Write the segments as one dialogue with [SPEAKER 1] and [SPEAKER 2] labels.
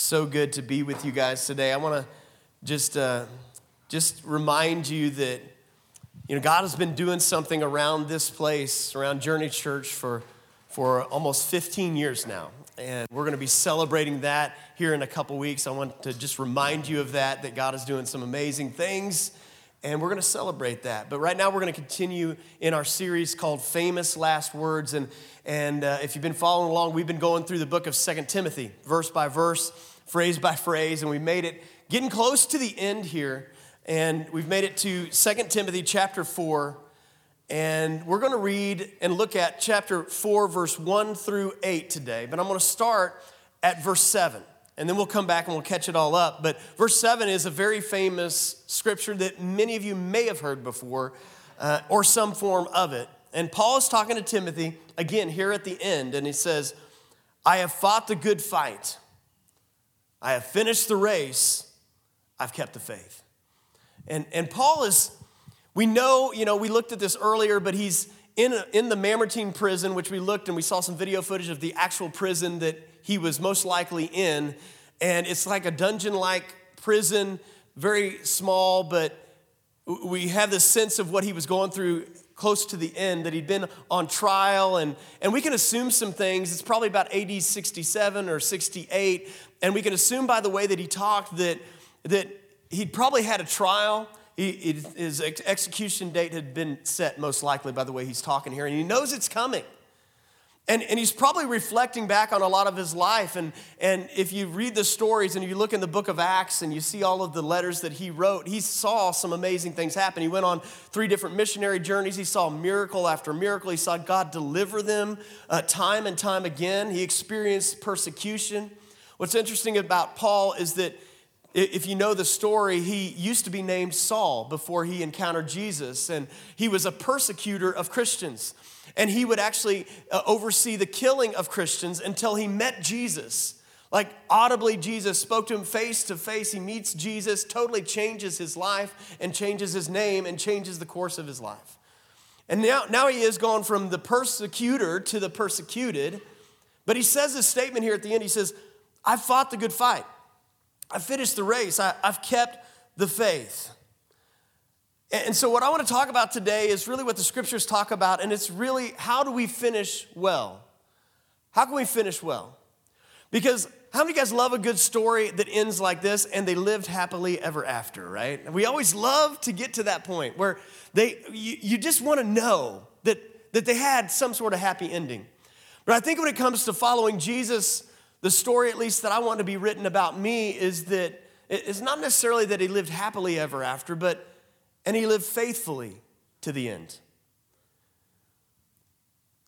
[SPEAKER 1] So good to be with you guys today. I want to just uh, just remind you that you know God has been doing something around this place, around Journey Church for for almost 15 years now, and we're going to be celebrating that here in a couple weeks. I want to just remind you of that that God is doing some amazing things. And we're going to celebrate that. But right now, we're going to continue in our series called Famous Last Words. And, and uh, if you've been following along, we've been going through the book of Second Timothy, verse by verse, phrase by phrase, and we made it getting close to the end here. And we've made it to Second Timothy chapter 4. And we're going to read and look at chapter 4, verse 1 through 8 today. But I'm going to start at verse 7 and then we'll come back and we'll catch it all up. But verse 7 is a very famous scripture that many of you may have heard before, uh, or some form of it. And Paul is talking to Timothy again here at the end, and he says, I have fought the good fight, I have finished the race, I've kept the faith. And, and Paul is, we know, you know, we looked at this earlier, but he's in, in the Mamertine prison, which we looked and we saw some video footage of the actual prison that he was most likely in. And it's like a dungeon like prison, very small, but we have this sense of what he was going through close to the end, that he'd been on trial. And, and we can assume some things. It's probably about AD 67 or 68. And we can assume by the way that he talked that, that he'd probably had a trial. He, his execution date had been set, most likely, by the way he's talking here. And he knows it's coming. And, and he's probably reflecting back on a lot of his life. And, and if you read the stories and you look in the book of Acts and you see all of the letters that he wrote, he saw some amazing things happen. He went on three different missionary journeys. He saw miracle after miracle. He saw God deliver them uh, time and time again. He experienced persecution. What's interesting about Paul is that if you know the story, he used to be named Saul before he encountered Jesus, and he was a persecutor of Christians. And he would actually uh, oversee the killing of Christians until he met Jesus. Like audibly, Jesus spoke to him face to face. He meets Jesus, totally changes his life and changes his name and changes the course of his life. And now, now he is gone from the persecutor to the persecuted. But he says this statement here at the end. He says, I've fought the good fight. I've finished the race. I, I've kept the faith. And so, what I want to talk about today is really what the scriptures talk about, and it's really how do we finish well? How can we finish well? Because how many of you guys love a good story that ends like this and they lived happily ever after, right? We always love to get to that point where they, you, you just want to know that, that they had some sort of happy ending. But I think when it comes to following Jesus, the story, at least that I want to be written about me, is that it's not necessarily that he lived happily ever after, but and he lived faithfully to the end.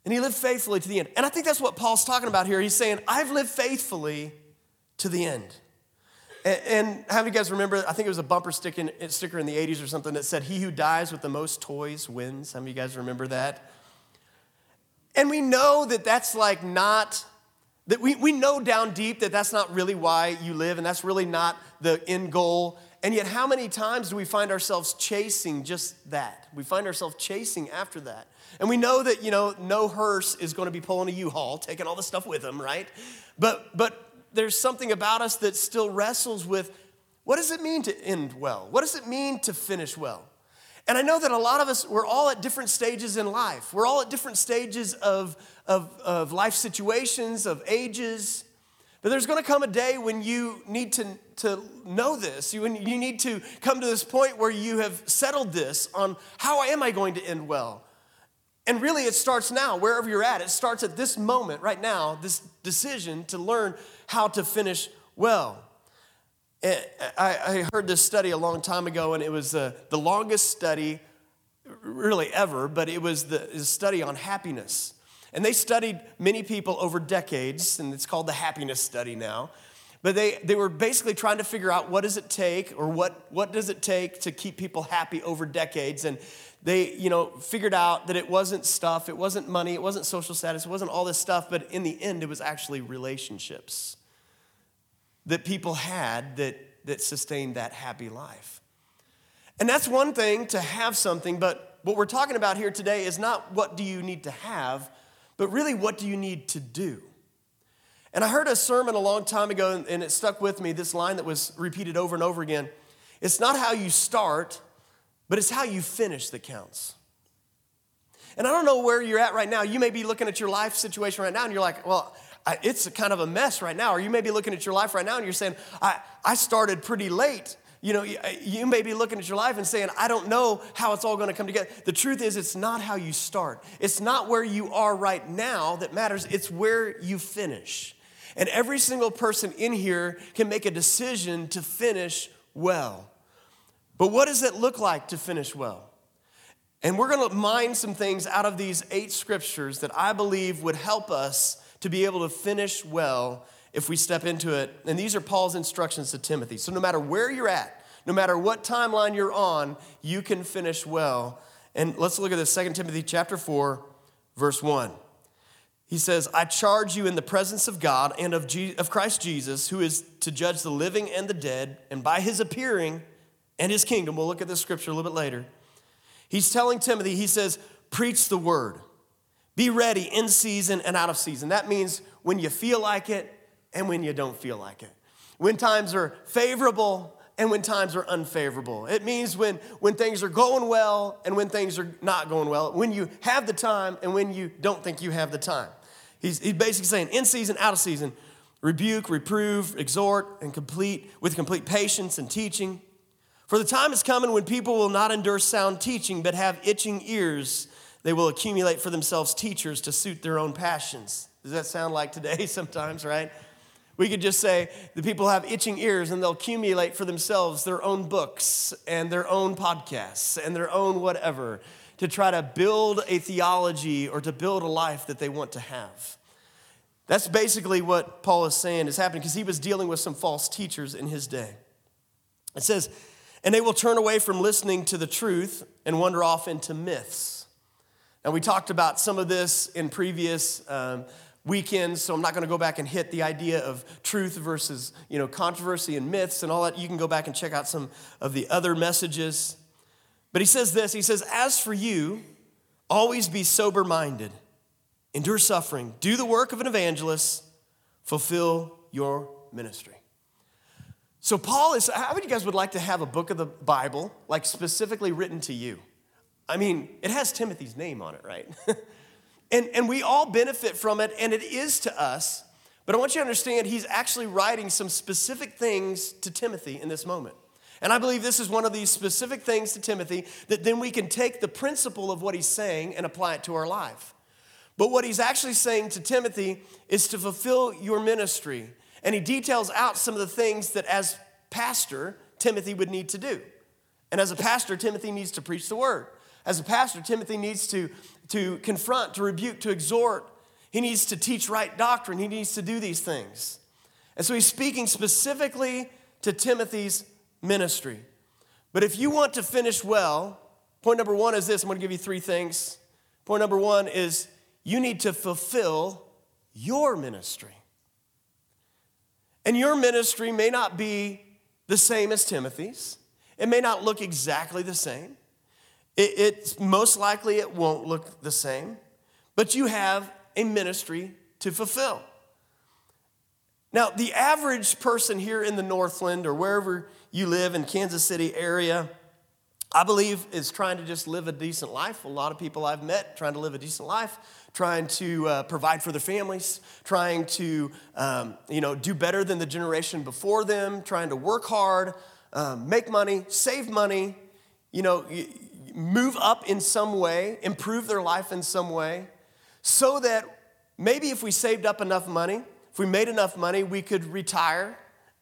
[SPEAKER 1] And he lived faithfully to the end. And I think that's what Paul's talking about here. He's saying, I've lived faithfully to the end. And, and how many of you guys remember? I think it was a bumper sticker in, sticker in the 80s or something that said, He who dies with the most toys wins. How many of you guys remember that? And we know that that's like not, that we, we know down deep that that's not really why you live, and that's really not the end goal. And yet, how many times do we find ourselves chasing just that? We find ourselves chasing after that. And we know that, you know, no hearse is going to be pulling a U-Haul, taking all the stuff with them, right? But, but there's something about us that still wrestles with what does it mean to end well? What does it mean to finish well? And I know that a lot of us, we're all at different stages in life. We're all at different stages of, of, of life situations, of ages. But there's going to come a day when you need to, to know this. You, you need to come to this point where you have settled this on how am I going to end well? And really, it starts now, wherever you're at. It starts at this moment, right now, this decision to learn how to finish well. Eh, I, heard this study a long time ago, and it was uh, the longest study, really ever, but it was the study on happiness. And they studied many people over decades, and it's called the happiness study now. But they, they were basically trying to figure out what does it take or what, what does it take to keep people happy over decades. And they, you know, figured out that it wasn't stuff, it wasn't money, it wasn't social status, it wasn't all this stuff, but in the end, it was actually relationships that people had that, that sustained that happy life. And that's one thing to have something, but what we're talking about here today is not what do you need to have, but really, what do you need to do? And I heard a sermon a long time ago, and it stuck with me this line that was repeated over and over again. It's not how you start, but it's how you finish that counts. And I don't know where you're at right now. You may be looking at your life situation right now and you're like, well, it's kind of a mess right now. Or you may be looking at your life right now and you're saying, I, I started pretty late. You know, uh, you may be looking at your life and saying, I don't know how it's all going to come together. The truth is, it's not how you start. It's not where you are right now that matters, it's where you finish. And every single person in here can make a decision to finish well. But what does it look like to finish well? And we're going to mine some things out of these eight scriptures that I believe would help us to be able to finish well if we step into it. And these are Paul's instructions to Timothy. So no matter where you're at, no matter what timeline you're on, you can finish well. And let's look at this 2 Timothy chapter 4, verse 1. He says, I charge you in the presence of God and of, Je- of Christ Jesus, who is to judge the living and the dead, and by his appearing and his kingdom, we'll look at this scripture a little bit later He's telling Timothy, he says, preach the word. Be ready in season and out of season. That means when you feel like it and when you don't feel like it. When times are favorable and when times are unfavorable. It means when, when things are going well and when things are not going well. When you have the time and when you don't think you have the time. He's, he's basically saying in season, out of season, rebuke, reprove, exhort, and complete with complete patience and teaching. For the time is coming when people will not endure sound teaching, but have itching ears. They will accumulate for themselves teachers to suit their own passions. Does that sound like today sometimes, right? We could just say the people have itching ears and they'll accumulate for themselves their own books and their own podcasts and their own whatever to try to build a theology or to build a life that they want to have. That's basically what Paul is saying is happening because he was dealing with some false teachers in his day. It says, and they will turn away from listening to the truth and wander off into myths. Now, we talked about some of this in previous um, weekends, so I'm not going to go back and hit the idea of truth versus you know, controversy and myths and all that. You can go back and check out some of the other messages. But he says this He says, As for you, always be sober minded, endure suffering, do the work of an evangelist, fulfill your ministry. So, Paul is, how many you guys would like to have a book of the Bible, like specifically written to you? I mean, it has Timothy's name on it, right? and, and we all benefit from it, and it is to us. But I want you to understand, he's actually writing some specific things to Timothy in this moment. And I believe this is one of these specific things to Timothy that then we can take the principle of what he's saying and apply it to our life. But what he's actually saying to Timothy is to fulfill your ministry and he details out some of the things that, as pastor, Timothy would need to do. And as a pastor, Timothy needs to preach the word. As a pastor, Timothy needs to, to confront, to rebuke, to exhort. He needs to teach right doctrine. He needs to do these things. And so he's speaking specifically to Timothy's ministry. But if you want to finish well, point number one is this I'm going to give you three things. Point number one is you need to fulfill your ministry. And your ministry may not be the same as Timothy's, it may not look exactly the same. It, it's most likely it won't look the same, but you have a ministry to fulfill. Now, the average person here in the Northland or wherever you live in Kansas City area, I believe is trying to just live a decent life. A lot of people I've met trying to live a decent life trying to uh, provide for their families, trying to um, you know, do better than the generation before them, trying to work hard, um, make money, save money, you know, move up in some way, improve their life in some way, so that maybe if we saved up enough money, if we made enough money, we could retire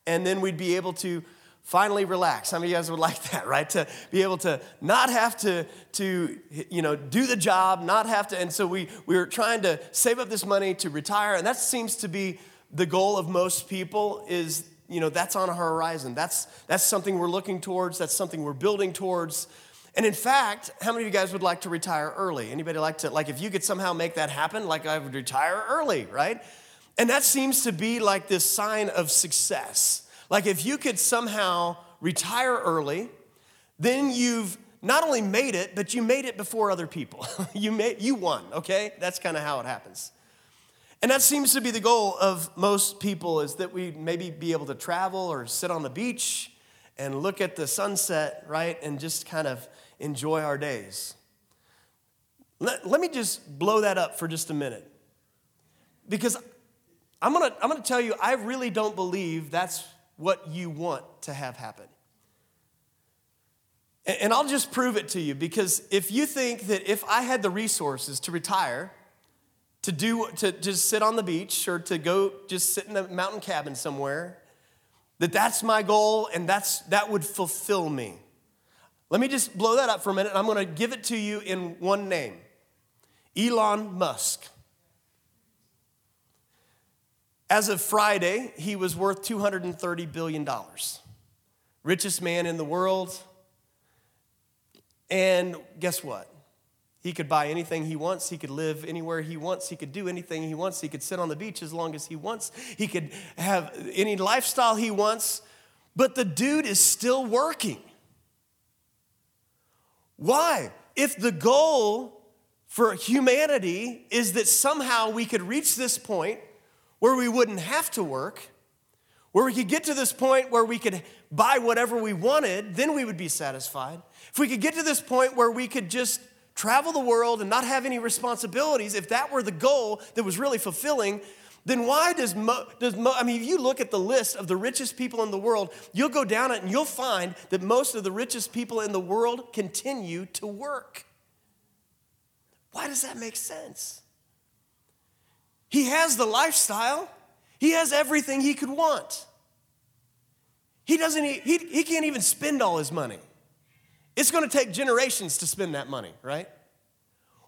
[SPEAKER 1] and then we'd be able to finally relax. Some of you guys would like that, right? To be able to not have to, to you know, do the job, not have to. And so we, we were trying to save up this money to retire. And that seems to be the goal of most people is, you know, that's on our horizon. That's, that's something we're looking towards. That's something we're building towards. And in fact, how many of you guys would like to retire early? Anybody like to, like if you could somehow make that happen, like I would retire early, right? And that seems to be like this sign of success like if you could somehow retire early, then you've not only made it, but you made it before other people. you, made, you won, okay? That's kind of how it happens. And that seems to be the goal of most people is that we maybe be able to travel or sit on the beach and look at the sunset, right? And just kind of enjoy our days. Let, let me just blow that up for just a minute. Because I'm gonna, I'm gonna tell you, I really don't believe that's what you want to have happen. And, and I'll just prove it to you because if you think that if I had the resources to retire, to do to just sit on the beach or to go just sit in a mountain cabin somewhere that that's my goal and that's that would fulfill me let me just blow that up for a minute i'm going to give it to you in one name elon musk as of friday he was worth 230 billion dollars richest man in the world and guess what he could buy anything he wants. He could live anywhere he wants. He could do anything he wants. He could sit on the beach as long as he wants. He could have any lifestyle he wants. But the dude is still working. Why? If the goal for humanity is that somehow we could reach this point where we wouldn't have to work, where we could get to this point where we could buy whatever we wanted, then we would be satisfied. If we could get to this point where we could just travel the world and not have any responsibilities, if that were the goal that was really fulfilling, then why does, Mo, does Mo, I mean, if you look at the list of the richest people in the world, you'll go down it and you'll find that most of the richest people in the world continue to work. Why does that make sense? He has the lifestyle, he has everything he could want. He doesn't, he, he can't even spend all his money. It's going to take generations to spend that money, right?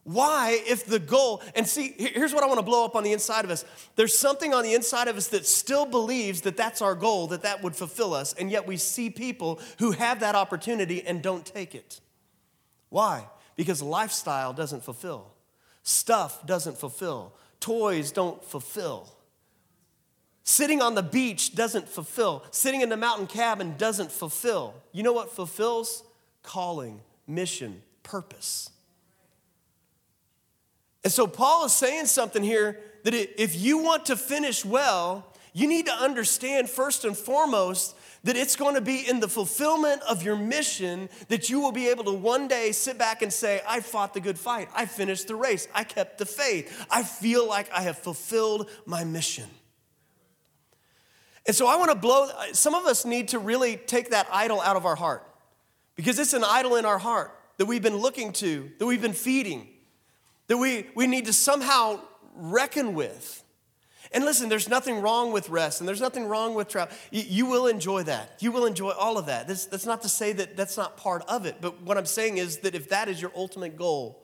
[SPEAKER 1] Why, if the goal, and see, here's what I want to blow up on the inside of us. There's something on the inside of us that still believes that that's our goal, that that would fulfill us, and yet we see people who have that opportunity and don't take it. Why? Because lifestyle doesn't fulfill, stuff doesn't fulfill, toys don't fulfill. Sitting on the beach doesn't fulfill. Sitting in the mountain cabin doesn't fulfill. You know what fulfills? calling, mission, purpose. And so Paul is saying something here that if you want to finish well, you need to understand first and foremost that it's going to be in the fulfillment of your mission that you will be able to one day sit back and say, I fought the good fight. I finished the race. I kept the faith. I feel like I have fulfilled my mission. And so I want to blow, uh, some of us need to really take that idol out of our heart. Because it's an idol in our heart that we've been looking to, that we've been feeding, that we, we need to somehow reckon with. And listen, there's nothing wrong with rest and there's nothing wrong with travel. You, you will enjoy that. You will enjoy all of that. That's, that's not to say that that's not part of it, but what I'm saying is that if that is your ultimate goal,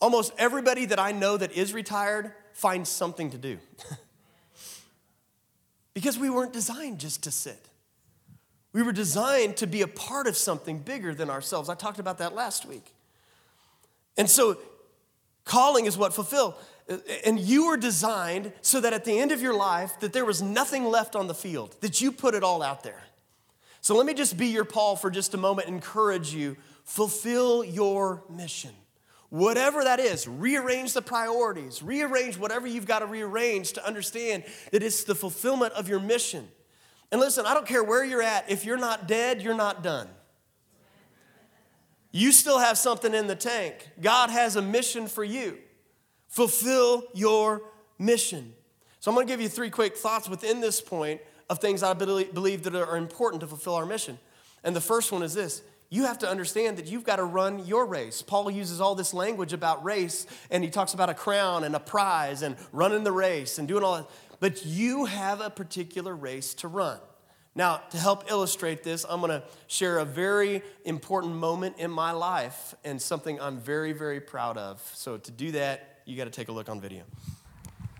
[SPEAKER 1] almost everybody that I know that is retired finds something to do. because we weren't designed just to sit. We were designed to be a part of something bigger than ourselves. I talked about that last week. And so, calling is what fulfill. And you were designed so that at the end of your life, that there was nothing left on the field, that you put it all out there. So let me just be your Paul for just a moment, encourage you, fulfill your mission. Whatever that is, rearrange the priorities, rearrange whatever you've got to rearrange to understand that it's the fulfillment of your mission. And listen, I don't care where you're at, if you're not dead, you're not done. You still have something in the tank. God has a mission for you. Fulfill your mission. So I'm going to give you three quick thoughts within this point of things I believe that are important to fulfill our mission. And the first one is this you have to understand that you've got to run your race. Paul uses all this language about race, and he talks about a crown and a prize and running the race and doing all that but you have a particular race to run. Now, to help illustrate this, I'm going to share a very important moment in my life and something I'm very, very proud of. So, to do that, you got to take a look on video.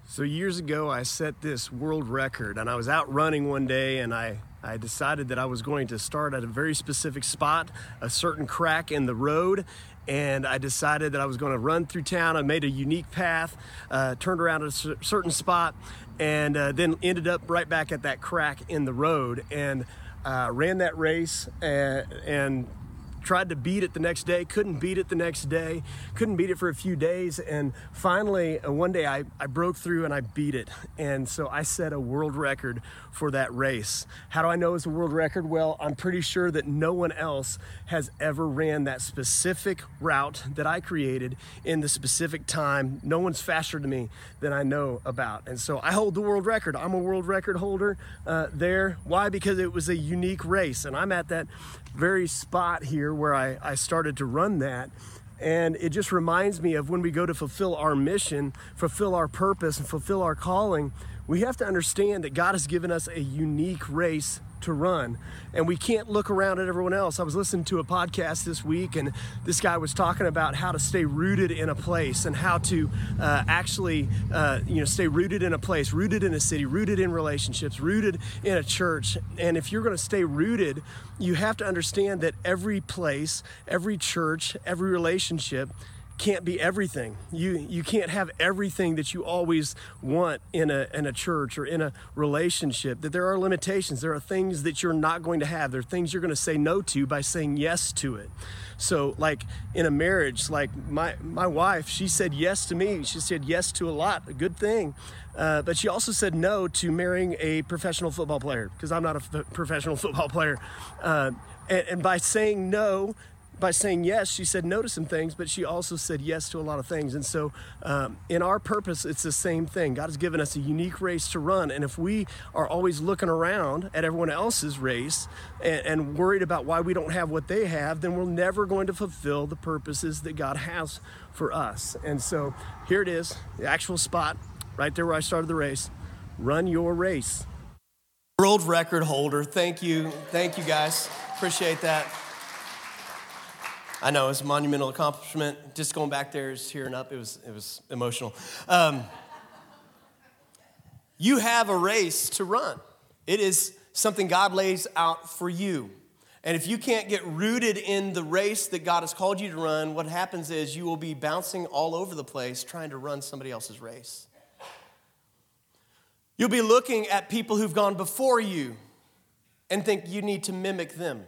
[SPEAKER 1] So, years ago, I set this world record, and I was out running one day, and I, I decided that I was going to start at a very specific spot, a certain crack in the road, and I decided that I was going to run through town. I made a unique path, uh, turned around at a certain spot, and uh, then ended up right back at that crack in the road and uh, ran that race and, uh, and tried to beat it the next day, couldn't beat it the next day, couldn't beat it for a few days. And finally, uh, one day I, I broke through and I beat it. And so I set a world record for that race. How do I know it's a world record? Well, I'm pretty sure that no one else has ever ran that specific route that I created in the specific time. No one's faster than me than I know about. And so I hold the world record. I'm a world record holder uh, there. Why? Because it was a unique race. And I'm at that very spot here where I, I started to run that. And it just reminds me of when we go to fulfill our mission, fulfill our purpose, and fulfill our calling, we have to understand that God has given us a unique race to run. And we can't look around at everyone else. I was listening to a podcast this week, and this guy was talking about how to stay rooted in a place and how to uh, actually, uh, you know, stay rooted in a place, rooted in a city, rooted in relationships, rooted in a church. And if you're going to stay rooted, you have to understand that every place, every church, every relationship can't be everything. You you can't have everything that you always want in a in a church or in a relationship. That there are limitations. There are things that you're not going to have. There are things you're going to say no to by saying yes to it. So like in a marriage, like my my wife, she said yes to me. She said yes to a lot, a good thing. Uh, but she also said no to marrying a professional football player because I'm not a f- professional football player. Uh, and, and by saying no by saying yes, she said no to some things, but she also said yes to a lot of things. And so, um, in our purpose, it's the same thing. God has given us a unique race to run. And if we are always looking around at everyone else's race and, and worried about why we don't have what they have, then we're never going to fulfill the purposes that God has for us. And so, here it is the actual spot right there where I started the race. Run your race. World record holder. Thank you. Thank you, guys. Appreciate that. I know it's a monumental accomplishment. Just going back there, is tearing up. It was, it was emotional. Um, you have a race to run. It is something God lays out for you. And if you can't get rooted in the race that God has called you to run, what happens is you will be bouncing all over the place trying to run somebody else's race. You'll be looking at people who've gone before you and think you need to mimic them.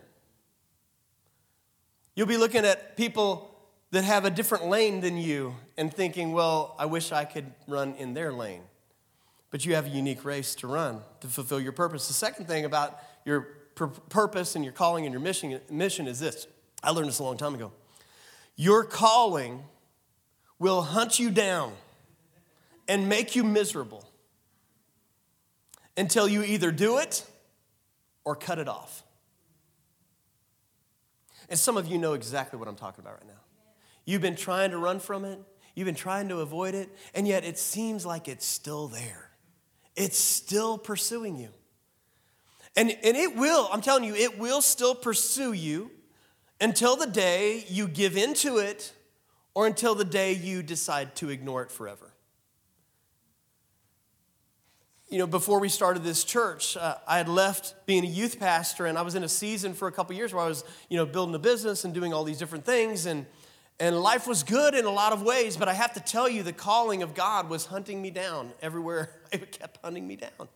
[SPEAKER 1] You'll be looking at people that have a different lane than you and thinking, well, I wish I could run in their lane. But you have a unique race to run to fulfill your purpose. The second thing about your purpose and your calling and your mission, mission is this. I learned this a long time ago. Your calling will hunt you down and make you miserable until you either do it or cut it off. And some of you know exactly what I'm talking about right now. You've been trying to run from it, you've been trying to avoid it, and yet it seems like it's still there. It's still pursuing you. And, and it will, I'm telling you, it will still pursue you until the day you give into it or until the day you decide to ignore it forever you know, before we started this church, uh, I had left being a youth pastor, and I was in a season for a couple years where I was, you know, building a business and doing all these different things, and and life was good in a lot of ways. But I have to tell you, the calling of God was hunting me down everywhere. It kept hunting me down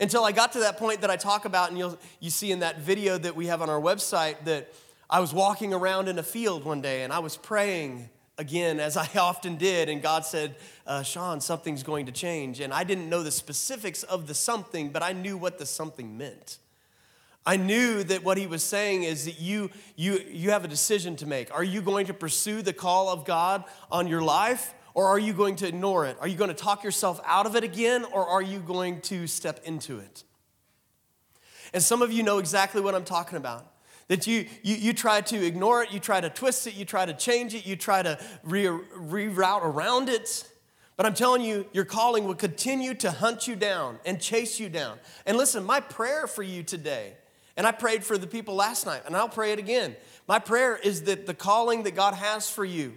[SPEAKER 1] until I got to that point that I talk about, and you'll you see in that video that we have on our website that I was walking around in a field one day, and I was praying again, as I often did, and God said, uh, Sean, something's going to change. And I didn't know the specifics of the something, but I knew what the something meant. I knew that what he was saying is that you, you, you have a decision to make. Are you going to pursue the call of God on your life, or are you going to ignore it? Are you going to talk yourself out of it again, or are you going to step into it? And some of you know exactly what I'm talking about that you, you, you try to ignore it, you try to twist it, you try to change it, you try to re- reroute around it. But I'm telling you, your calling will continue to hunt you down and chase you down. And listen, my prayer for you today, and I prayed for the people last night, and I'll pray it again. My prayer is that the calling that God has for you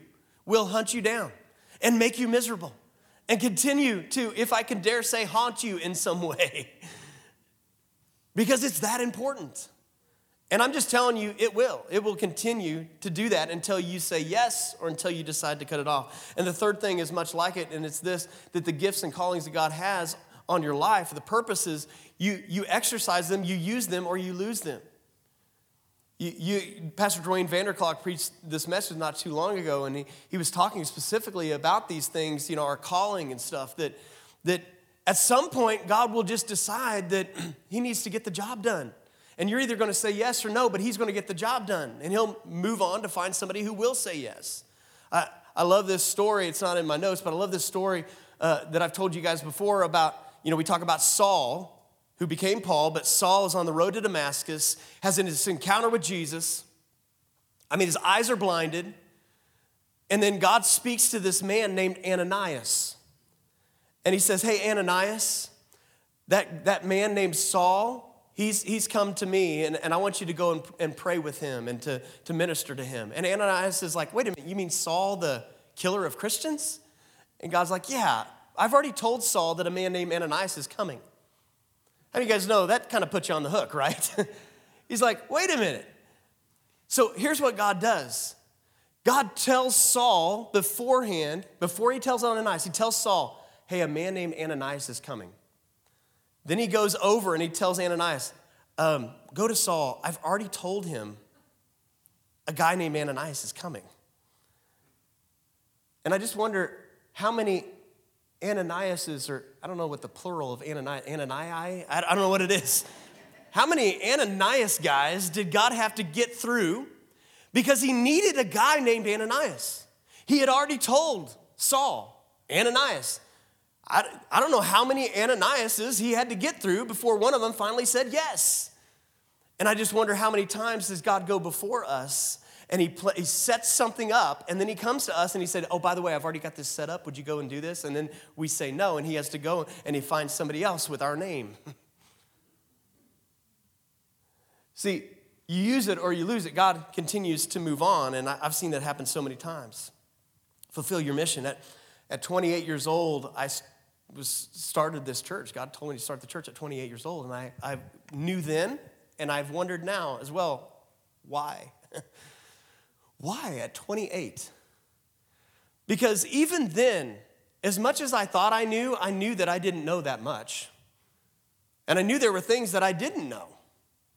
[SPEAKER 1] will hunt you down and make you miserable and continue to, if I can dare say, haunt you in some way. because it's that important. And I'm just telling you, it will. It will continue to do that until you say yes or until you decide to cut it off. And the third thing is much like it, and it's this that the gifts and callings that God has on your life, the purposes, you, you exercise them, you use them, or you lose them. You, you, Pastor Duane Vander Klok preached this message not too long ago, and he, he was talking specifically about these things, you know, our calling and stuff, that, that at some point God will just decide that he needs to get the job done. And you're either going to say yes or no, but he's going to get the job done. And he'll move on to find somebody who will say yes. I, I love this story. It's not in my notes, but I love this story uh, that I've told you guys before about, you know, we talk about Saul who became Paul, but Saul is on the road to Damascus, has this encounter with Jesus. I mean, his eyes are blinded. And then God speaks to this man named Ananias. And he says, Hey, Ananias, that, that man named Saul, he's, he's come to me, and, and I want you to go and, and pray with him and to, to minister to him. And Ananias is like, Wait a minute, you mean Saul, the killer of Christians? And God's like, Yeah, I've already told Saul that a man named Ananias is coming. How do you guys know that kind of puts you on the hook, right? He's like, wait a minute. So here's what God does God tells Saul beforehand, before he tells Ananias, he tells Saul, hey, a man named Ananias is coming. Then he goes over and he tells Ananias, um, go to Saul. I've already told him a guy named Ananias is coming. And I just wonder how many Ananias or I don't know what the plural of Ananias, Ananii, I don't know what it is. How many Ananias guys did God have to get through because he needed a guy named Ananias? He had already told Saul, Ananias. I, I don't know how many Ananiases he had to get through before one of them finally said yes. And I just wonder how many times does God go before us and he, he sets something up, and then he comes to us and he said, Oh, by the way, I've already got this set up. Would you go and do this? And then we say no, and he has to go and he finds somebody else with our name. See, you use it or you lose it. God continues to move on, and I've seen that happen so many times. Fulfill your mission. At, at 28 years old, I was started this church. God told me to start the church at 28 years old, and I, I knew then, and I've wondered now as well, why? Why at 28? Because even then, as much as I thought I knew, I knew that I didn't know that much. And I knew there were things that I didn't know.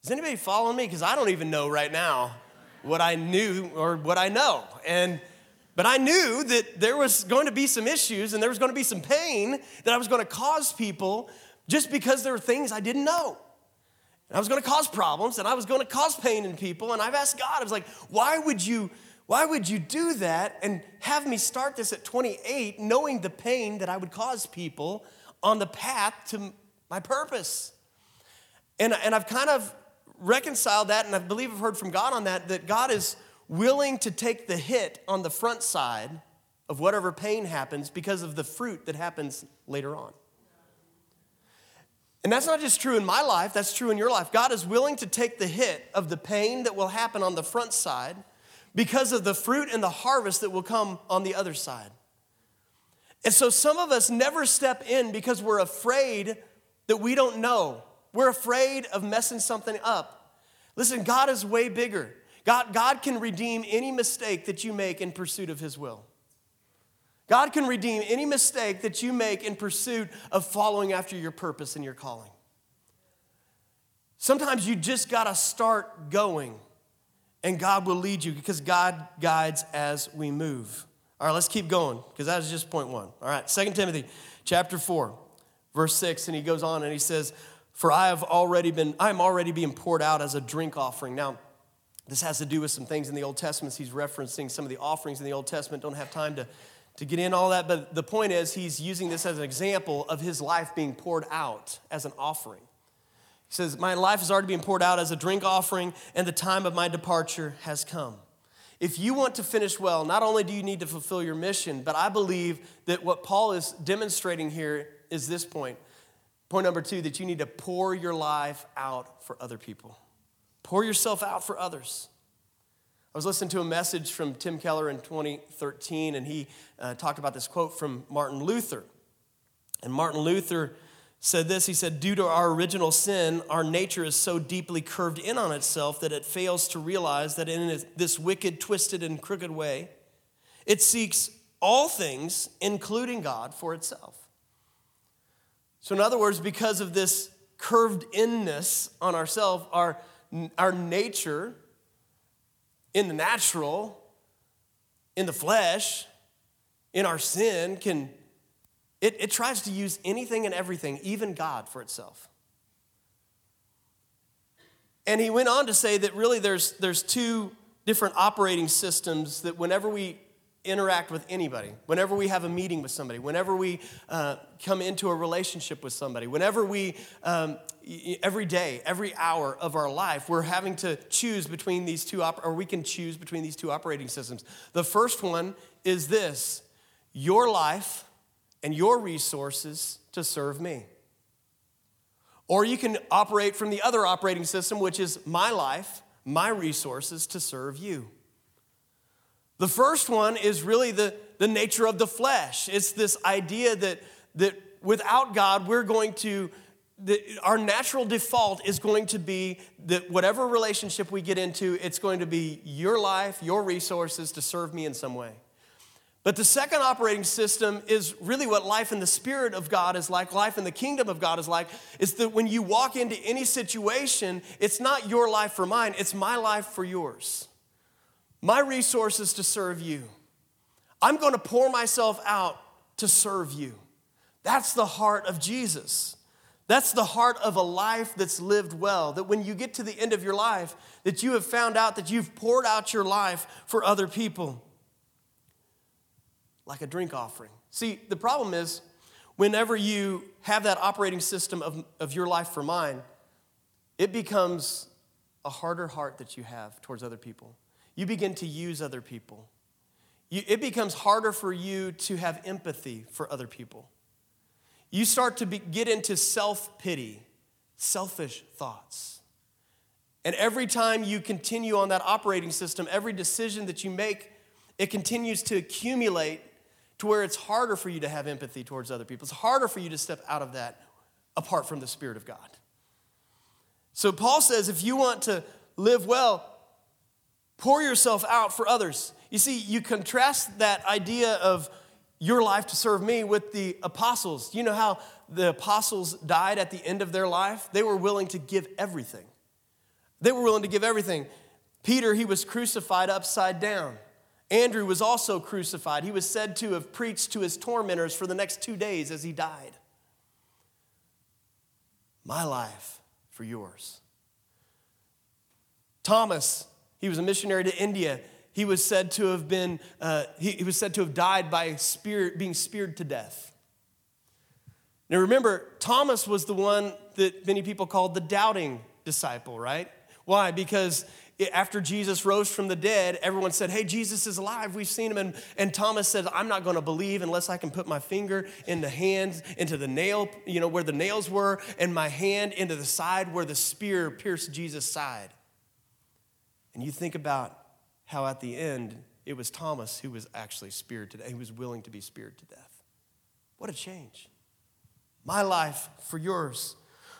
[SPEAKER 1] Is anybody following me? Because I don't even know right now what I knew or what I know. And but I knew that there was going to be some issues and there was going to be some pain that I was going to cause people just because there were things I didn't know. And I was going to cause problems and I was going to cause pain in people. And I've asked God, I was like, why would you, why would you do that and have me start this at 28, knowing the pain that I would cause people on the path to my purpose? And, and I've kind of reconciled that, and I believe I've heard from God on that, that God is willing to take the hit on the front side of whatever pain happens because of the fruit that happens later on. And that's not just true in my life, that's true in your life. God is willing to take the hit of the pain that will happen on the front side because of the fruit and the harvest that will come on the other side. And so some of us never step in because we're afraid that we don't know. We're afraid of messing something up. Listen, God is way bigger. God, God can redeem any mistake that you make in pursuit of His will. God can redeem any mistake that you make in pursuit of following after your purpose and your calling. Sometimes you just got to start going, and God will lead you because God guides as we move. All right, let's keep going because that is just point one. All right, Second Timothy chapter 4, verse 6, and he goes on and he says, For I have already been, I am already being poured out as a drink offering. Now, this has to do with some things in the Old Testament. He's referencing some of the offerings in the Old Testament. Don't have time to to get in all that, but the point is, he's using this as an example of his life being poured out as an offering. He says, My life is already being poured out as a drink offering, and the time of my departure has come. If you want to finish well, not only do you need to fulfill your mission, but I believe that what Paul is demonstrating here is this point. Point number two that you need to pour your life out for other people. Pour yourself out for others. I was listening to a message from Tim Keller in 2013, and he uh, talked about this quote from Martin Luther. And Martin Luther said this He said, Due to our original sin, our nature is so deeply curved in on itself that it fails to realize that in this wicked, twisted, and crooked way, it seeks all things, including God, for itself. So, in other words, because of this curved inness on ourselves, our, our nature in the natural, in the flesh, in our sin, can it, it tries to use anything and everything, even God, for itself. And he went on to say that really there's, there's two different operating systems that whenever we interact with anybody, whenever we have a meeting with somebody, whenever we uh, come into a relationship with somebody, whenever we, um, every day, every hour of our life, we're having to choose between these two, op- or we can choose between these two operating systems. The first one is this your life and your resources to serve me. Or you can operate from the other operating system, which is my life, my resources to serve you. The first one is really the, the nature of the flesh. It's this idea that, that without God, we're going to, our natural default is going to be that whatever relationship we get into, it's going to be your life, your resources to serve me in some way. But the second operating system is really what life in the Spirit of God is like, life in the kingdom of God is like, is that when you walk into any situation, it's not your life for mine, it's my life for yours. My resources to serve you. I'm going to pour myself out to serve you. That's the heart of Jesus. That's the heart of a life that's lived well. That when you get to the end of your life, that you have found out that you've poured out your life for other people like a drink offering. See, the problem is whenever you have that operating system of, of your life for mine, it becomes a harder heart that you have towards other people. You begin to use other people. You, it becomes harder for you to have empathy for other people. You start to be, get into self pity, selfish thoughts. And every time you continue on that operating system, every decision that you make, it continues to accumulate to where it's harder for you to have empathy towards other people. It's harder for you to step out of that apart from the Spirit of God. So Paul says if you want to live well, pour yourself out for others. You see, you contrast that idea of your life to serve me with the apostles. You know how the apostles died at the end of their life? They were willing to give everything. They were willing to give everything. Peter, he was crucified upside down. Andrew was also crucified. He was said to have preached to his tormentors for the next two days as he died. My life for yours. Thomas, he was a missionary to India. He was said to have been, uh, he, he was said to have died by spear, being speared to death. Now remember, Thomas was the one that many people called the doubting disciple, right? Why? Because after Jesus rose from the dead, everyone said, Hey, Jesus is alive. We've seen him. And, and Thomas said, I'm not going to believe unless I can put my finger in the hands, into the nail, you know, where the nails were, and my hand into the side where the spear pierced Jesus' side. And you think about how at the end, it was Thomas who was actually speared to death. He was willing to be speared to death. What a change. My life for yours.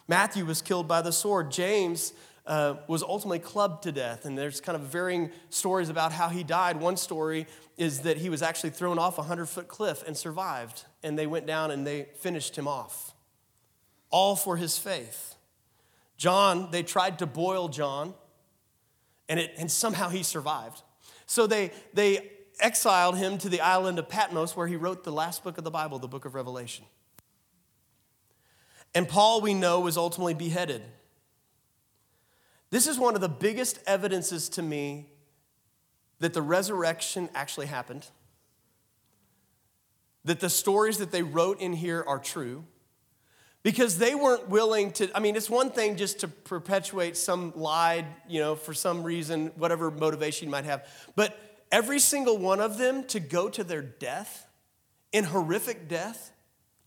[SPEAKER 1] Matthew was killed by the sword. James uh, was ultimately clubbed to death. And there's kind of varying stories about how he died. One story is that he was actually thrown off a 100 foot cliff and survived. And they went down and they finished him off. All for his faith. John, they tried to boil John, and, it, and somehow he survived. So they, they exiled him to the island of Patmos, where he wrote the last book of the Bible, the book of Revelation. And Paul, we know, was ultimately beheaded. This is one of the biggest evidences to me that the resurrection actually happened, that the stories that they wrote in here are true, because they weren't willing to. I mean, it's one thing just to perpetuate some lie, you know, for some reason, whatever motivation you might have, but every single one of them to go to their death in horrific death,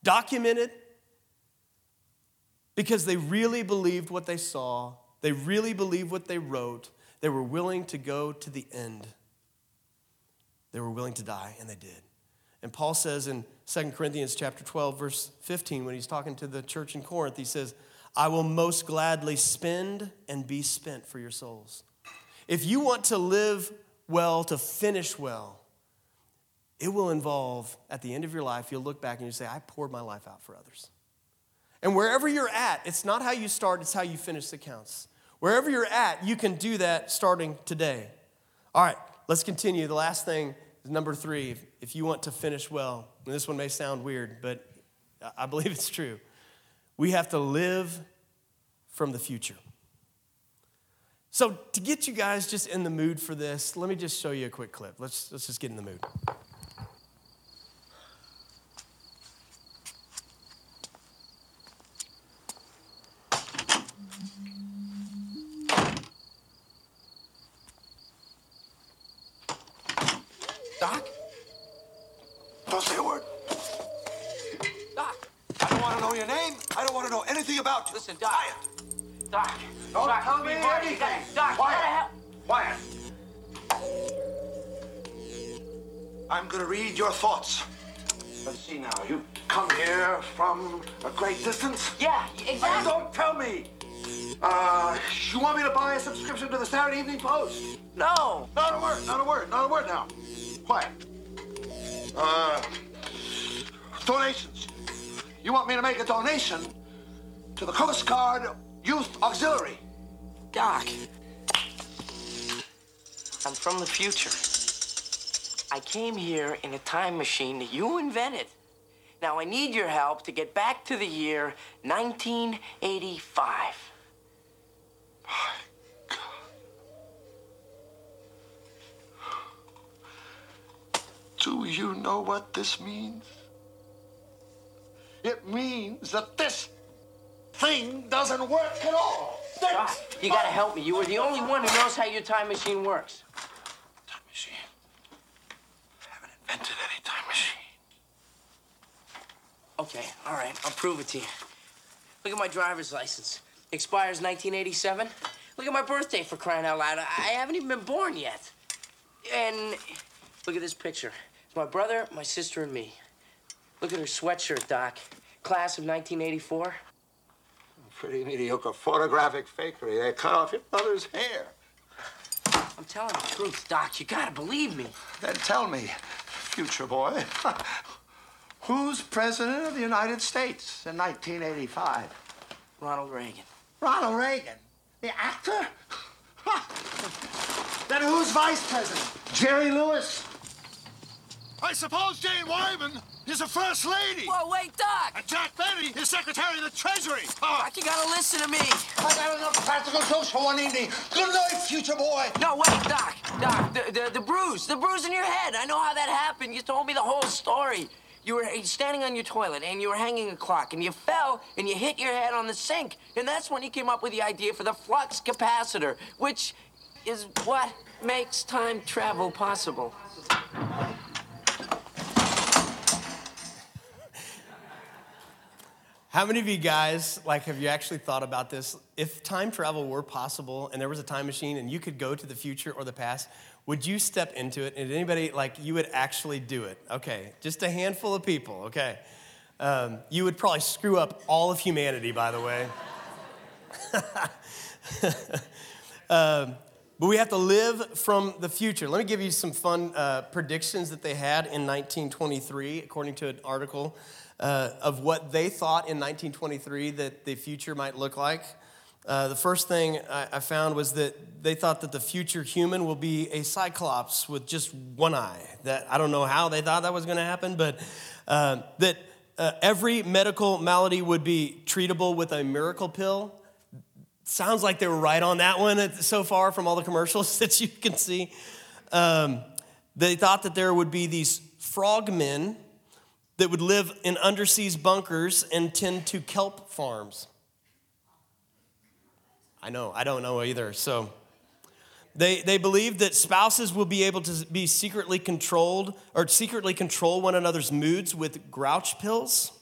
[SPEAKER 1] documented, because they really believed what they saw they really believed what they wrote. They were willing to go to the end. They were willing to die, and they did. And Paul says in 2 Corinthians chapter 12, verse 15, when he's talking to the church in Corinth, he says, I will most gladly spend and be spent for your souls. If you want to live well, to finish well, it will involve, at the end of your life, you'll look back and you say, I poured my life out for others. And wherever you're at, it's not how you start, it's how you finish that counts. Wherever you're at, you can do that starting today. All right, let's continue. The last thing is number three. If you want to finish well, and this one may sound weird, but I believe it's true. We have to live from the future. So, to get you guys just in the mood for this, let me just show you a quick clip. Let's, let's just get in the mood.
[SPEAKER 2] About you.
[SPEAKER 3] Listen, Doc.
[SPEAKER 2] Quiet.
[SPEAKER 3] Doc.
[SPEAKER 2] Don't
[SPEAKER 3] Doc,
[SPEAKER 2] tell
[SPEAKER 3] be
[SPEAKER 2] me
[SPEAKER 3] quiet.
[SPEAKER 2] anything.
[SPEAKER 3] Doc, you
[SPEAKER 2] Quiet.
[SPEAKER 3] help.
[SPEAKER 2] Quiet. I'm going to read your thoughts. Let's see now. You come here from a great distance?
[SPEAKER 3] Yeah,
[SPEAKER 2] Oh,
[SPEAKER 3] exactly.
[SPEAKER 2] don't tell me. Uh, you want me to buy a subscription to the Saturday Evening Post?
[SPEAKER 3] No.
[SPEAKER 2] Not a word, not a word, not a word now. Quiet. Uh, donations. You want me to make a donation to the Coast Guard Youth Auxiliary?
[SPEAKER 3] Doc. I'm from the future. I came here in a time machine that you invented. Now I need your help to get back to the year 1985.
[SPEAKER 2] Do you know what this means? It means that this thing doesn't work at all.
[SPEAKER 3] Doc,
[SPEAKER 2] ah,
[SPEAKER 3] you gotta help me. You were the only one who knows how your time machine works.
[SPEAKER 2] time machine. I haven't invented any time machine.
[SPEAKER 3] Okay, all right, I'll prove it to you. Look at my driver's license. Expires 1987. Look at my birthday for crying out loud. I I haven't even been born yet. And look at this picture. It's my brother, my sister, and me. Look at her sweatshirt, Doc. Class of 1984.
[SPEAKER 2] Pretty mediocre photographic fakery. They cut off your mother's hair.
[SPEAKER 3] I'm telling the truth, Doc. You gotta believe me.
[SPEAKER 2] Then tell me, future boy, who's president of the United States in 1985?
[SPEAKER 3] Ronald Reagan.
[SPEAKER 2] Ronald Reagan, the actor? then who's vice president? Jerry Lewis?
[SPEAKER 4] I suppose Jane Wyman is a first lady.
[SPEAKER 3] Whoa, wait, Doc!
[SPEAKER 4] And Jack Benny is Secretary of the Treasury. Oh,
[SPEAKER 3] Doc, you gotta listen to me.
[SPEAKER 2] I got enough practical jokes for one evening. Good night, future boy.
[SPEAKER 3] No, wait, Doc. Doc, the, the, the bruise, the bruise in your head. I know how that happened. You told me the whole story. You were standing on your toilet and you were hanging a clock and you fell and you hit your head on the sink. And that's when you came up with the idea for the flux capacitor, which is what makes time travel possible.
[SPEAKER 1] How many of you guys, like, have you actually thought about this? If time travel were possible and there was a time machine and you could go to the future or the past, would you step into it? And anybody, like, you would actually do it? Okay, just a handful of people, okay. Um, you would probably screw up all of humanity, by the way. um, but we have to live from the future. Let me give you some fun uh, predictions that they had in 1923, according to an article uh, of what they thought in 1923 that the future might look like. Uh, the first thing I, I found was that they thought that the future human will be a cyclops with just one eye. That I don't know how they thought that was going to happen, but uh, that uh, every medical malady would be treatable with a miracle pill. Sounds like they were right on that one so far from all the commercials that you can see. Um, they thought that there would be these frogmen that would live in undersea bunkers and tend to kelp farms. I know, I don't know either. So they, they believe that spouses will be able to be secretly controlled or secretly control one another's moods with grouch pills.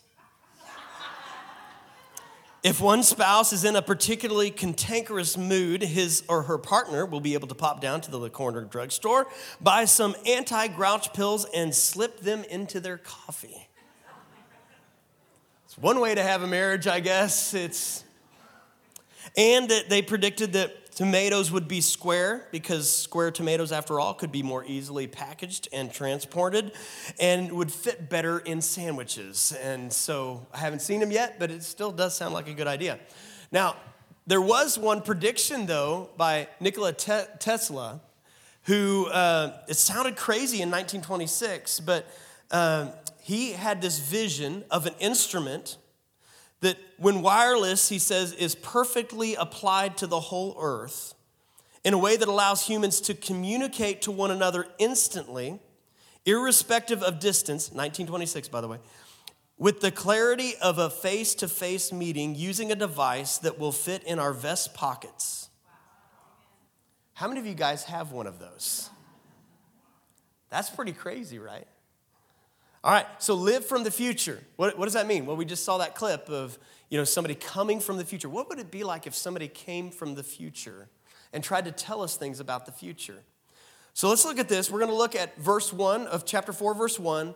[SPEAKER 1] If one spouse is in a particularly cantankerous mood, his or her partner will be able to pop down to the corner drugstore, buy some anti grouch pills, and slip them into their coffee. One way to have a marriage, I guess. It's and that they predicted that tomatoes would be square because square tomatoes, after all, could be more easily packaged and transported and would fit better in sandwiches. And so I haven't seen them yet, but it still does sound like a good idea. Now, there was one prediction, though, by Nikola Te- Tesla, who, uh, it sounded crazy in 1926, but uh, he had this vision of an instrument that, when wireless, he says, is perfectly applied to the whole earth in a way that allows humans to communicate to one another instantly, irrespective of distance, 1926, by the way, with the clarity of a face to face meeting using a device that will fit in our vest pockets. How many of you guys have one of those? That's pretty crazy, right? All right, so live from the future. What, what does that mean? Well, we just saw that clip of you know somebody coming from the future. What would it be like if somebody came from the future and tried to tell us things about the future? So let's look at this. We're going to look at verse 1 of chapter 4, verse 1,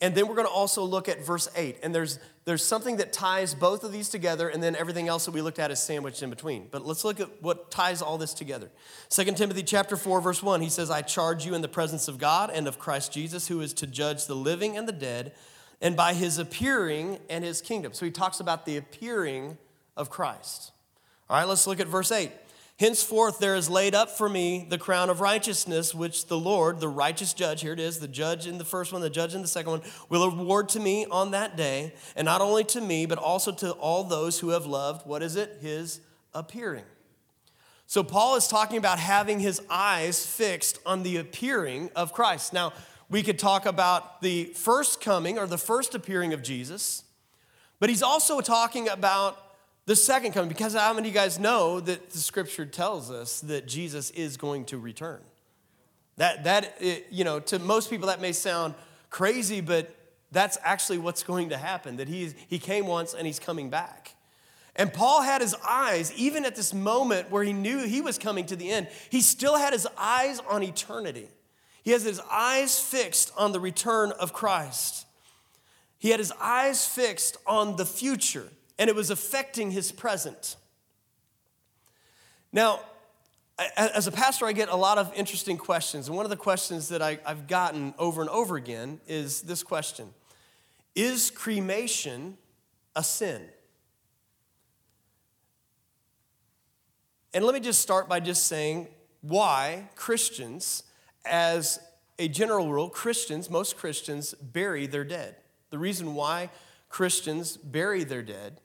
[SPEAKER 1] and then we're going to also look at verse 8. And there's, there's something that ties both of these together, and then everything else that we looked at is sandwiched in between. But let's look at what ties all this together. 2 Timothy chapter 4, verse 1, he says, I charge you in the presence of God and of Christ Jesus, who is to judge the living and the dead, and by his appearing and his kingdom. So he talks about the appearing of Christ. All right, let's look at verse 8. Henceforth, there is laid up for me the crown of righteousness, which the Lord, the righteous judge, here it is, the judge in the first one, the judge in the second one, will award to me on that day, and not only to me, but also to all those who have loved, what is it? His appearing. So, Paul is talking about having his eyes fixed on the appearing of Christ. Now, we could talk about the first coming or the first appearing of Jesus, but he's also talking about the second coming, because how many of you guys know that the scripture tells us that Jesus is going to return? That, that you know, to most people that may sound crazy, but that's actually what's going to happen that he's, he came once and he's coming back. And Paul had his eyes, even at this moment where he knew he was coming to the end, he still had his eyes on eternity. He has his eyes fixed on the return of Christ. He had his eyes fixed on the future and it was affecting his present. Now, as a pastor, I get a lot of interesting questions. And one of the questions that I, have gotten over and over again is this question Is cremation a sin? And let me just start by just saying why Christians, as a general rule, Christians, most Christians, bury their dead. The reason why Christians bury their dead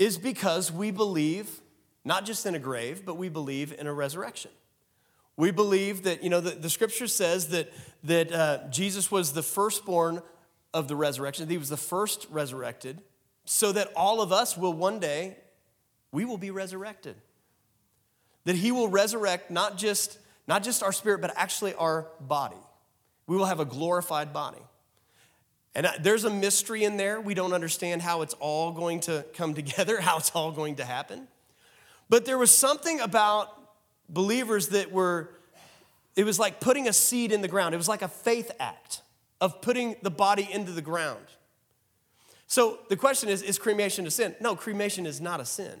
[SPEAKER 1] is because we believe not just in a grave, but we believe in a resurrection. We believe that, you know, the, the scripture says that, that uh, Jesus was the firstborn of the resurrection, he was the first resurrected, so that all of us will one day, we will be resurrected. That he will resurrect not just, not just our spirit, but actually our body. We will have a glorified body. And there's a mystery in there. We don't understand how it's all going to come together, how it's all going to happen. But there was something about believers that were, it was like putting a seed in the ground. It was like a faith act of putting the body into the ground. So the question is is cremation a sin? No, cremation is not a sin.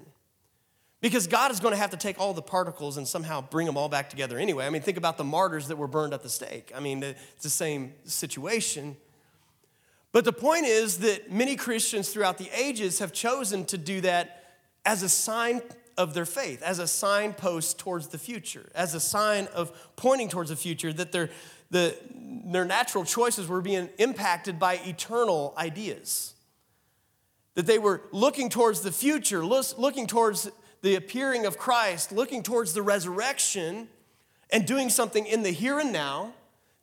[SPEAKER 1] Because God is going to have to take all the particles and somehow bring them all back together anyway. I mean, think about the martyrs that were burned at the stake. I mean, it's the same situation. But the point is that many Christians throughout the ages have chosen to do that as a sign of their faith, as a signpost towards the future, as a sign of pointing towards the future, that their, the, their natural choices were being impacted by eternal ideas. That they were looking towards the future, looking towards the appearing of Christ, looking towards the resurrection, and doing something in the here and now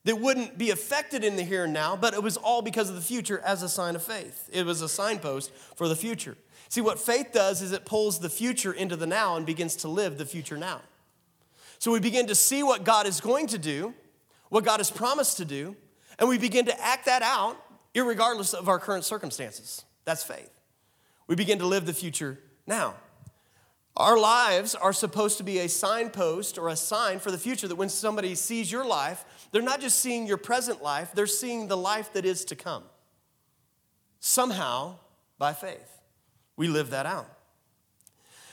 [SPEAKER 1] that wouldn't be affected in the here and now, but it was all because of the future as a sign of faith. It was a signpost for the future. See, what faith does is it pulls the future into the now and begins to live the future now. So we begin to see what God is going to do, what God has promised to do, and we begin to act that out regardless of our current circumstances. That's faith. We begin to live the future now. Our lives are supposed to be a signpost or a sign for the future that when somebody sees your life, they're not just seeing your present life, they're seeing the life that is to come. Somehow, by faith, we live that out.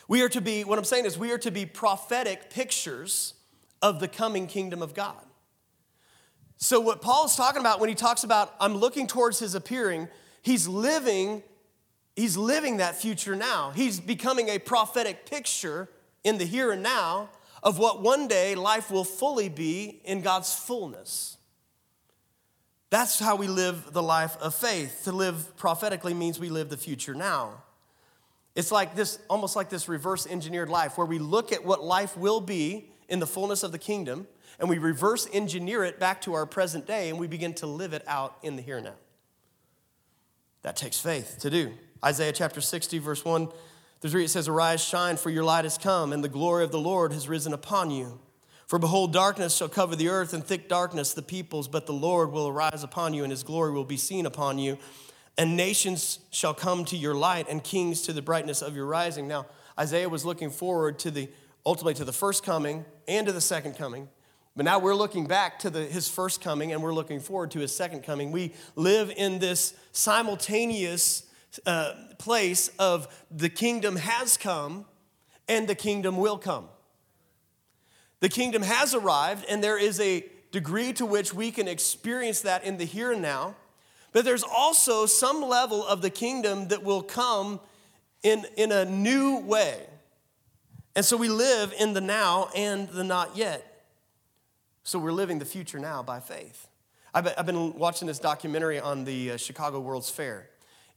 [SPEAKER 1] We are to be, what I'm saying is, we are to be prophetic pictures of the coming kingdom of God. So, what Paul's talking about when he talks about, I'm looking towards his appearing, he's living He's living that future now. He's becoming a prophetic picture in the here and now of what one day life will fully be in God's fullness. That's how we live the life of faith. To live prophetically means we live the future now. It's like this, almost like this reverse engineered life, where we look at what life will be in the fullness of the kingdom, and we reverse engineer it back to our present day, and we begin to live it out in the here and now. That takes faith to do. Isaiah chapter 60, verse 1 through 3, it says, Arise, shine, for your light has come, and the glory of the Lord has risen upon you. For behold, darkness shall cover the earth, and thick darkness the peoples, but the Lord will arise upon you, and his glory will be seen upon you and nations shall come to your light and kings to the brightness of your rising. Now, Isaiah was looking forward to the ultimately to the first coming and to the second coming. But now we're looking back to the, his first coming and we're looking forward to his second coming. We live in this simultaneous uh, place of the kingdom has come and the kingdom will come. The kingdom has arrived, and there is a degree to which we can experience that in the here and now. But there's also some level of the kingdom that will come in, in a new way. And so we live in the now and the not yet. So we're living the future now by faith. I've been watching this documentary on the uh, Chicago World's Fair.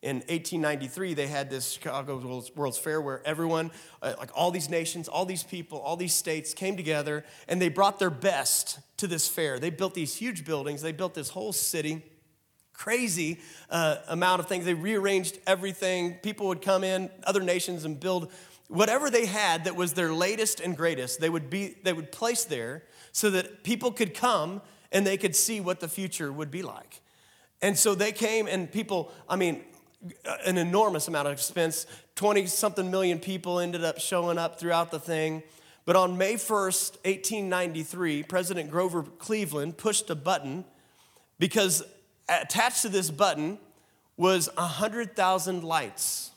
[SPEAKER 1] In 1893, they had this Chicago World's Fair where everyone, uh, like all these nations, all these people, all these states came together and they brought their best to this fair. They built these huge buildings, they built this whole city crazy uh, amount of things. They rearranged everything. People would come in, other nations, and build whatever they had that was their latest and greatest. They would be they would place there so that people could come and they could see what the future would be like. And so they came, and people. I mean. An enormous amount of expense. 20 something million people ended up showing up throughout the thing. But on May 1st, 1893, President Grover Cleveland pushed a button because attached to this button was 100,000 lights.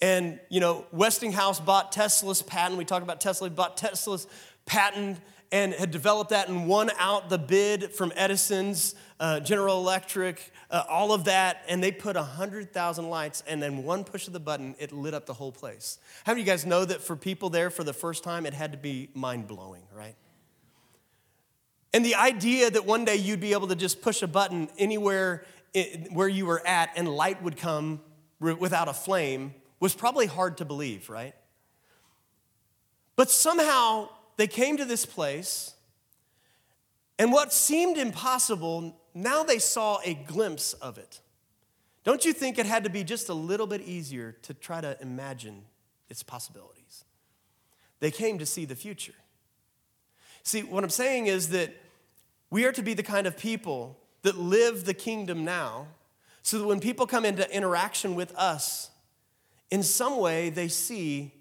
[SPEAKER 1] And, you know, Westinghouse bought Tesla's patent. We talked about Tesla, bought Tesla's patent and had developed that and won out the bid from Edison's, uh, General Electric, uh, all of that. And they put 100,000 lights, and then one push of the button, it lit up the whole place. How many of you guys know that for people there for the first time, it had to be mind blowing, right? And the idea that one day you'd be able to just push a button anywhere where you were at and light would come without a flame was probably hard to believe, right? But somehow they came to this place, and what seemed impossible, now they saw a glimpse of it. Don't you think it had to be just a little bit easier to try to imagine its possibilities? They came to see the future. See, what I'm saying is that we are to be the kind of people that live the kingdom now so that when people come into interaction with us, in some way they see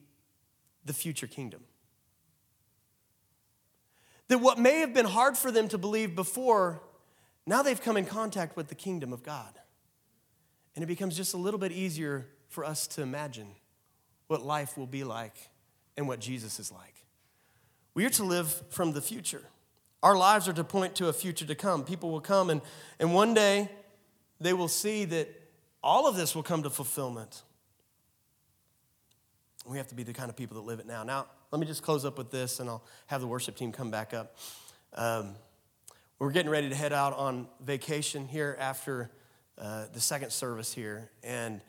[SPEAKER 1] the future kingdom. That what may have been hard for them to believe before, now they've come in contact with the kingdom of God. And it becomes just a little bit easier for us to imagine what life will be like and what Jesus is like. We are to live from the future. Our lives are to point to a future to come. People will come, and, and one day they will see that all of this will come to fulfillment. We have to be the kind of people that live it now. Now, let me just close up with this, and I'll have the worship team come back up. Um, we're getting ready to head out on vacation here after uh, the second service here. And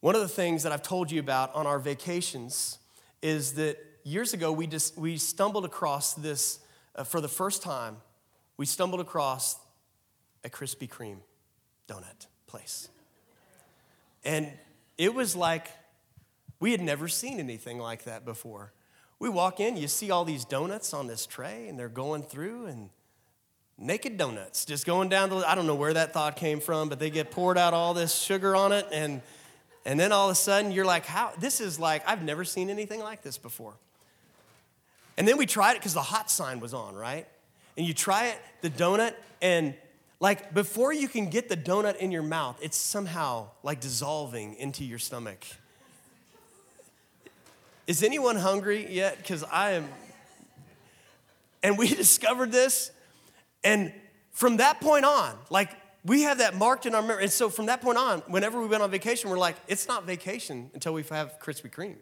[SPEAKER 1] one of the things that I've told you about on our vacations is that years ago, we, just, we stumbled across this, uh, for the first time, we stumbled across a Krispy Kreme donut place. And it was like we had never seen anything like that before. We walk in, you see all these donuts on this tray, and they're going through, and naked donuts just going down the. I don't know where that thought came from, but they get poured out all this sugar on it, and and then all of a sudden you're like, how? This is like I've never seen anything like this before. And then we tried it because the hot sign was on, right? And you try it, the donut, and like before you can get the donut in your mouth, it's somehow like dissolving into your stomach. Is anyone hungry yet? Because I am. And we discovered this, and from that point on, like we have that marked in our memory. And so from that point on, whenever we went on vacation, we're like, it's not vacation until we have Krispy Kreme.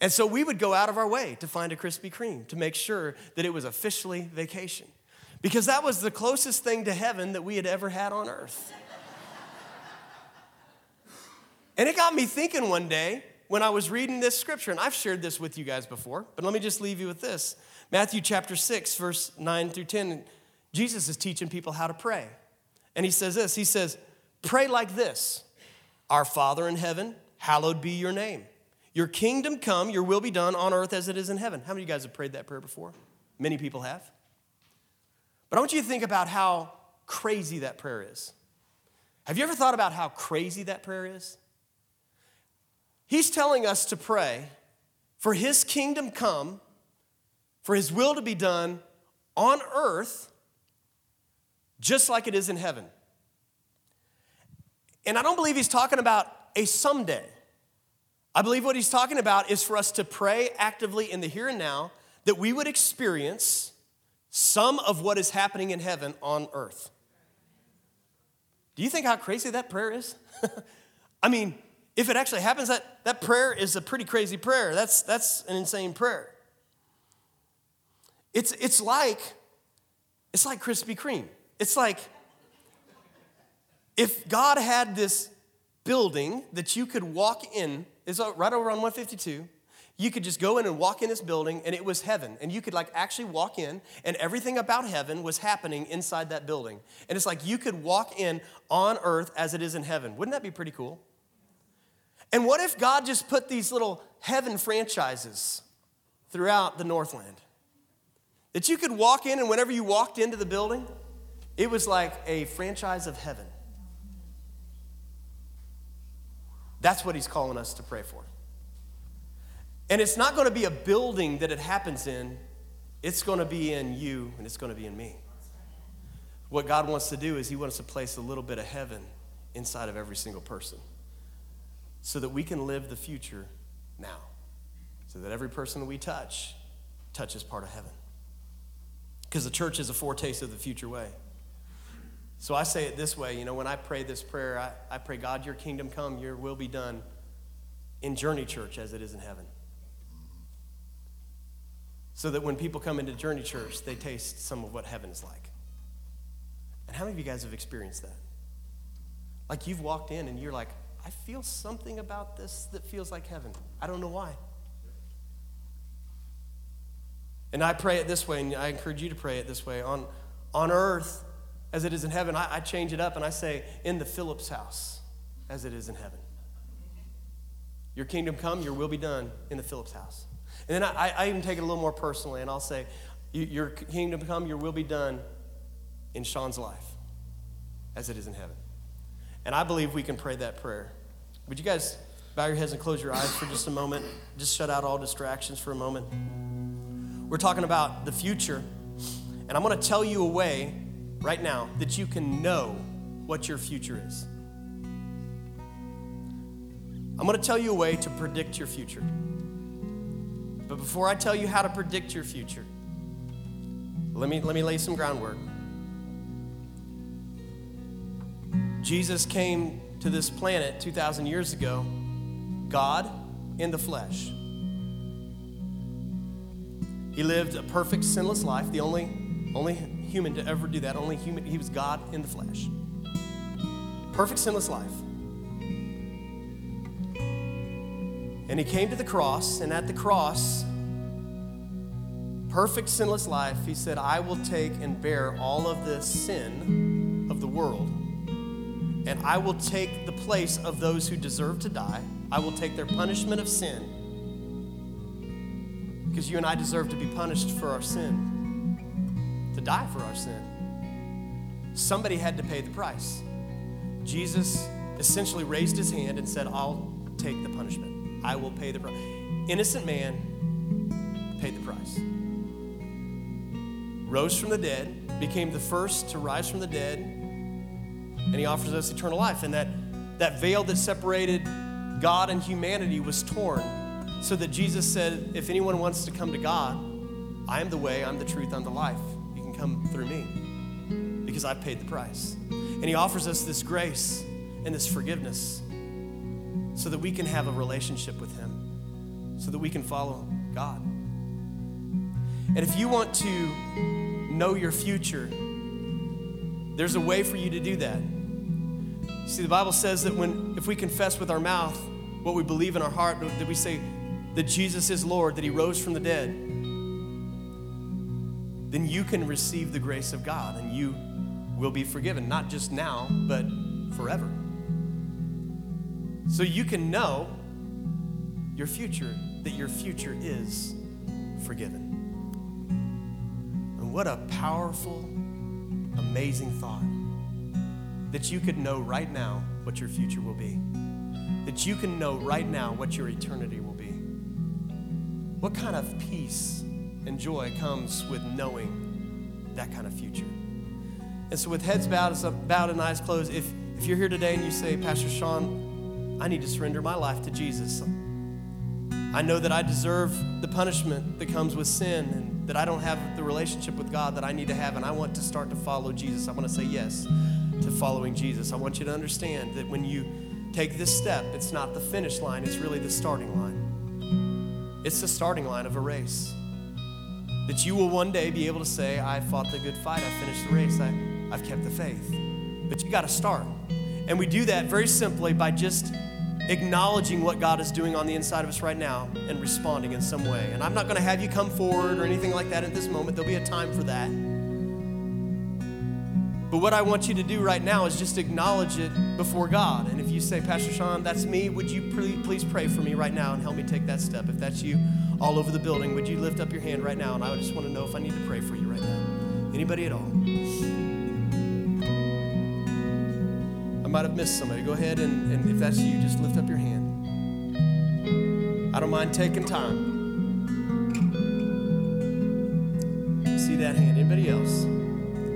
[SPEAKER 1] And so we would go out of our way to find a Krispy Kreme to make sure that it was officially vacation. Because that was the closest thing to heaven that we had ever had on earth. and it got me thinking one day when I was reading this scripture, and I've shared this with you guys before, but let me just leave you with this. Matthew chapter 6, verse 9 through 10, Jesus is teaching people how to pray. And he says this He says, Pray like this Our Father in heaven, hallowed be your name. Your kingdom come, your will be done on earth as it is in heaven. How many of you guys have prayed that prayer before? Many people have. But I want you to think about how crazy that prayer is. Have you ever thought about how crazy that prayer is? He's telling us to pray for his kingdom come, for his will to be done on earth, just like it is in heaven. And I don't believe he's talking about a someday. I believe what he's talking about is for us to pray actively in the here and now that we would experience some of what is happening in heaven on earth. Do you think how crazy that prayer is? I mean, if it actually happens, that, that prayer is a pretty crazy prayer. That's, that's an insane prayer. It's, it's like, it's like Krispy Kreme. It's like if God had this building that you could walk in is right over on 152. You could just go in and walk in this building, and it was heaven. And you could like actually walk in, and everything about heaven was happening inside that building. And it's like you could walk in on earth as it is in heaven. Wouldn't that be pretty cool? And what if God just put these little heaven franchises throughout the Northland? That you could walk in, and whenever you walked into the building, it was like a franchise of heaven. That's what he's calling us to pray for. And it's not going to be a building that it happens in, it's going to be in you and it's going to be in me. What God wants to do is he wants to place a little bit of heaven inside of every single person so that we can live the future now. So that every person that we touch touches part of heaven. Because the church is a foretaste of the future way. So I say it this way you know, when I pray this prayer, I, I pray, God, your kingdom come, your will be done in Journey Church as it is in heaven. So that when people come into Journey Church, they taste some of what heaven is like. And how many of you guys have experienced that? Like you've walked in and you're like, I feel something about this that feels like heaven. I don't know why. And I pray it this way, and I encourage you to pray it this way. On, on earth, as it is in heaven, I, I change it up and I say, in the Phillips house, as it is in heaven. Your kingdom come, your will be done in the Phillips house. And then I, I even take it a little more personally, and I'll say, Your kingdom come, your will be done in Sean's life, as it is in heaven. And I believe we can pray that prayer. Would you guys bow your heads and close your eyes for just a moment? Just shut out all distractions for a moment. We're talking about the future, and I'm going to tell you a way right now that you can know what your future is. I'm going to tell you a way to predict your future. But before I tell you how to predict your future, let me, let me lay some groundwork. Jesus came to this planet 2,000 years ago, God in the flesh. He lived a perfect, sinless life, the only, only human to ever do that. Only human. He was God in the flesh. Perfect sinless life. And he came to the cross, and at the cross, perfect sinless life, he said, I will take and bear all of the sin of the world. And I will take the place of those who deserve to die. I will take their punishment of sin. Because you and I deserve to be punished for our sin to die for our sin. Somebody had to pay the price. Jesus essentially raised his hand and said, I'll take the punishment. I will pay the price. Innocent man paid the price. Rose from the dead, became the first to rise from the dead, and he offers us eternal life. And that, that veil that separated God and humanity was torn so that Jesus said, If anyone wants to come to God, I am the way, I'm the truth, I'm the life You can come through me because I've paid the price. And He offers us this grace and this forgiveness so that we can have a relationship with Him. so that we can follow God. And if you want to know your future, there's a way for you to do that. See, the Bible says that when if we confess with our mouth what we believe in our heart, that we say that Jesus is Lord, that He rose from the dead, then you can receive the grace of God and you will be forgiven, not just now, but forever. So you can know your future, that your future is forgiven. And what a powerful, amazing thought that you could know right now what your future will be, that you can know right now what your eternity will be. What kind of peace and joy comes with knowing that kind of future? And so, with heads bowed, bowed and eyes closed, if, if you're here today and you say, Pastor Sean, I need to surrender my life to Jesus. I know that I deserve the punishment that comes with sin and that I don't have the relationship with God that I need to have, and I want to start to follow Jesus. I want to say yes to following Jesus. I want you to understand that when you take this step, it's not the finish line, it's really the starting line. It's the starting line of a race. That you will one day be able to say, I fought the good fight, I finished the race, I, I've kept the faith. But you got to start. And we do that very simply by just acknowledging what God is doing on the inside of us right now and responding in some way. And I'm not going to have you come forward or anything like that at this moment. There'll be a time for that. But what I want you to do right now is just acknowledge it before God. And if you say, Pastor Sean, that's me, would you please pray for me right now and help me take that step? If that's you all over the building, would you lift up your hand right now? And I just want to know if I need to pray for you right now. Anybody at all? I might have missed somebody. Go ahead and, and if that's you, just lift up your hand. I don't mind taking time. See that hand. Anybody else?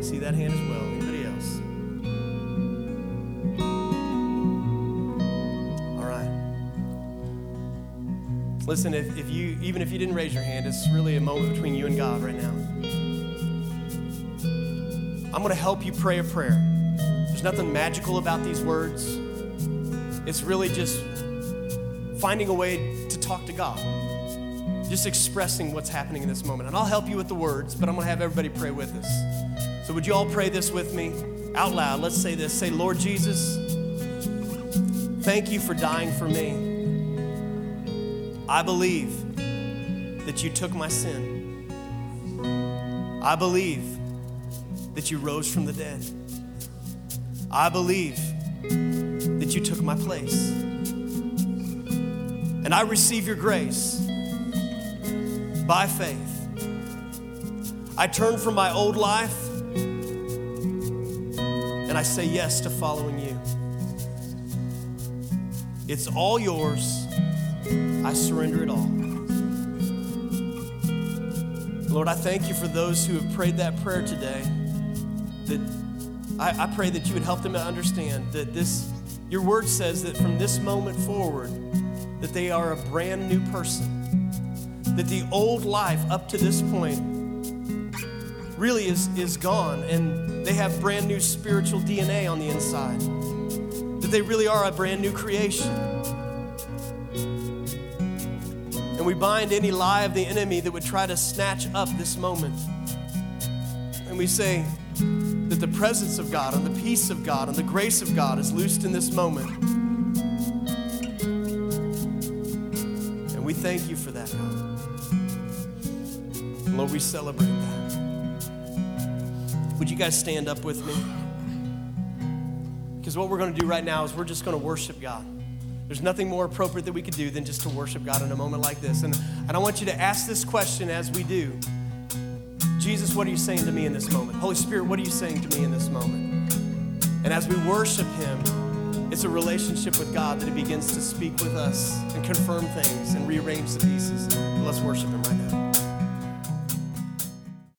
[SPEAKER 1] See that hand as well. Listen, if, if you even if you didn't raise your hand, it's really a moment between you and God right now. I'm going to help you pray a prayer. There's nothing magical about these words. It's really just finding a way to talk to God, just expressing what's happening in this moment. And I'll help you with the words, but I'm going to have everybody pray with us. So, would you all pray this with me out loud? Let's say this Say, Lord Jesus, thank you for dying for me. I believe that you took my sin. I believe that you rose from the dead. I believe that you took my place. And I receive your grace by faith. I turn from my old life and I say yes to following you. It's all yours. I surrender it all. Lord, I thank you for those who have prayed that prayer today that I, I pray that you would help them to understand that this, your word says that from this moment forward, that they are a brand new person. That the old life up to this point really is, is gone, and they have brand new spiritual DNA on the inside. That they really are a brand new creation. And we bind any lie of the enemy that would try to snatch up this moment. And we say, that the presence of God and the peace of God and the grace of God is loosed in this moment. And we thank you for that, God. Lord, we celebrate that. Would you guys stand up with me? Because what we're going to do right now is we're just going to worship God. There's nothing more appropriate that we could do than just to worship God in a moment like this. And, and I want you to ask this question as we do. Jesus, what are you saying to me in this moment? Holy Spirit, what are you saying to me in this moment? And as we worship Him, it's a relationship with God that He begins to speak with us and confirm things and rearrange the pieces. Let's worship Him right now.